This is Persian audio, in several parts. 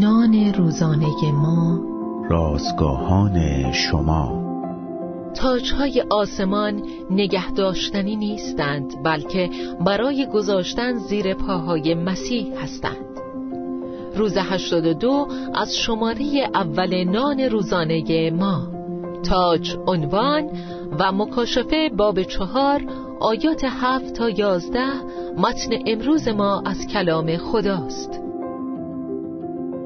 نان روزانه ما. رازگاهان شما. تاجهای آسمان نگه داشتنی نیستند بلکه برای گذاشتن زیر پاهای مسیح هستند. روز 82 از شماره اول نان روزانه ما. تاج عنوان و مکاشفه باب چهار آیات هفت تا یازده متن امروز ما از کلام خداست.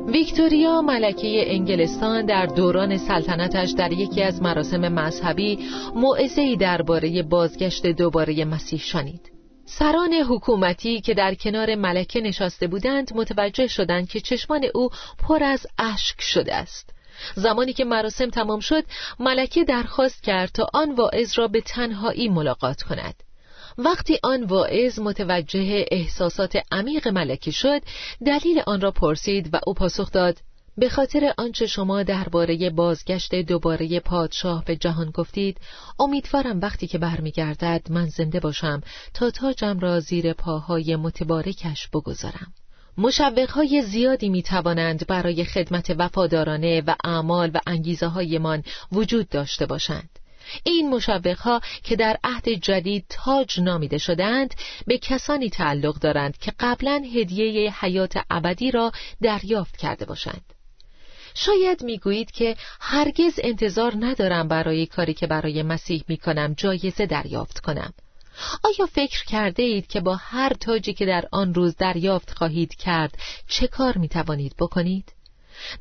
ویکتوریا ملکه انگلستان در دوران سلطنتش در یکی از مراسم مذهبی موعظه‌ای درباره بازگشت دوباره مسیح شنید. سران حکومتی که در کنار ملکه نشسته بودند متوجه شدند که چشمان او پر از اشک شده است. زمانی که مراسم تمام شد ملکه درخواست کرد تا آن واعظ را به تنهایی ملاقات کند وقتی آن واعظ متوجه احساسات عمیق ملکه شد دلیل آن را پرسید و او پاسخ داد به خاطر آنچه شما درباره بازگشت دوباره پادشاه به جهان گفتید امیدوارم وقتی که برمیگردد من زنده باشم تا تاجم را زیر پاهای متبارکش بگذارم. مشوقهای زیادی می توانند برای خدمت وفادارانه و اعمال و انگیزه هایمان وجود داشته باشند. این مشوقها که در عهد جدید تاج نامیده شدند به کسانی تعلق دارند که قبلا هدیه حیات ابدی را دریافت کرده باشند شاید می‌گویید که هرگز انتظار ندارم برای کاری که برای مسیح می کنم جایزه دریافت کنم آیا فکر کرده اید که با هر تاجی که در آن روز دریافت خواهید کرد چه کار می توانید بکنید؟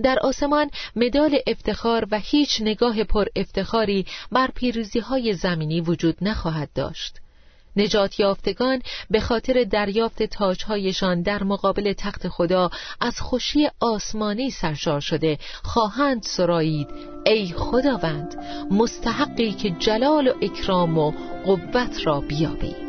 در آسمان مدال افتخار و هیچ نگاه پر افتخاری بر پیروزی های زمینی وجود نخواهد داشت. نجات یافتگان به خاطر دریافت تاجهایشان در مقابل تخت خدا از خوشی آسمانی سرشار شده خواهند سرایید. ای خداوند مستحقی که جلال و اکرام و قوت را بیابی.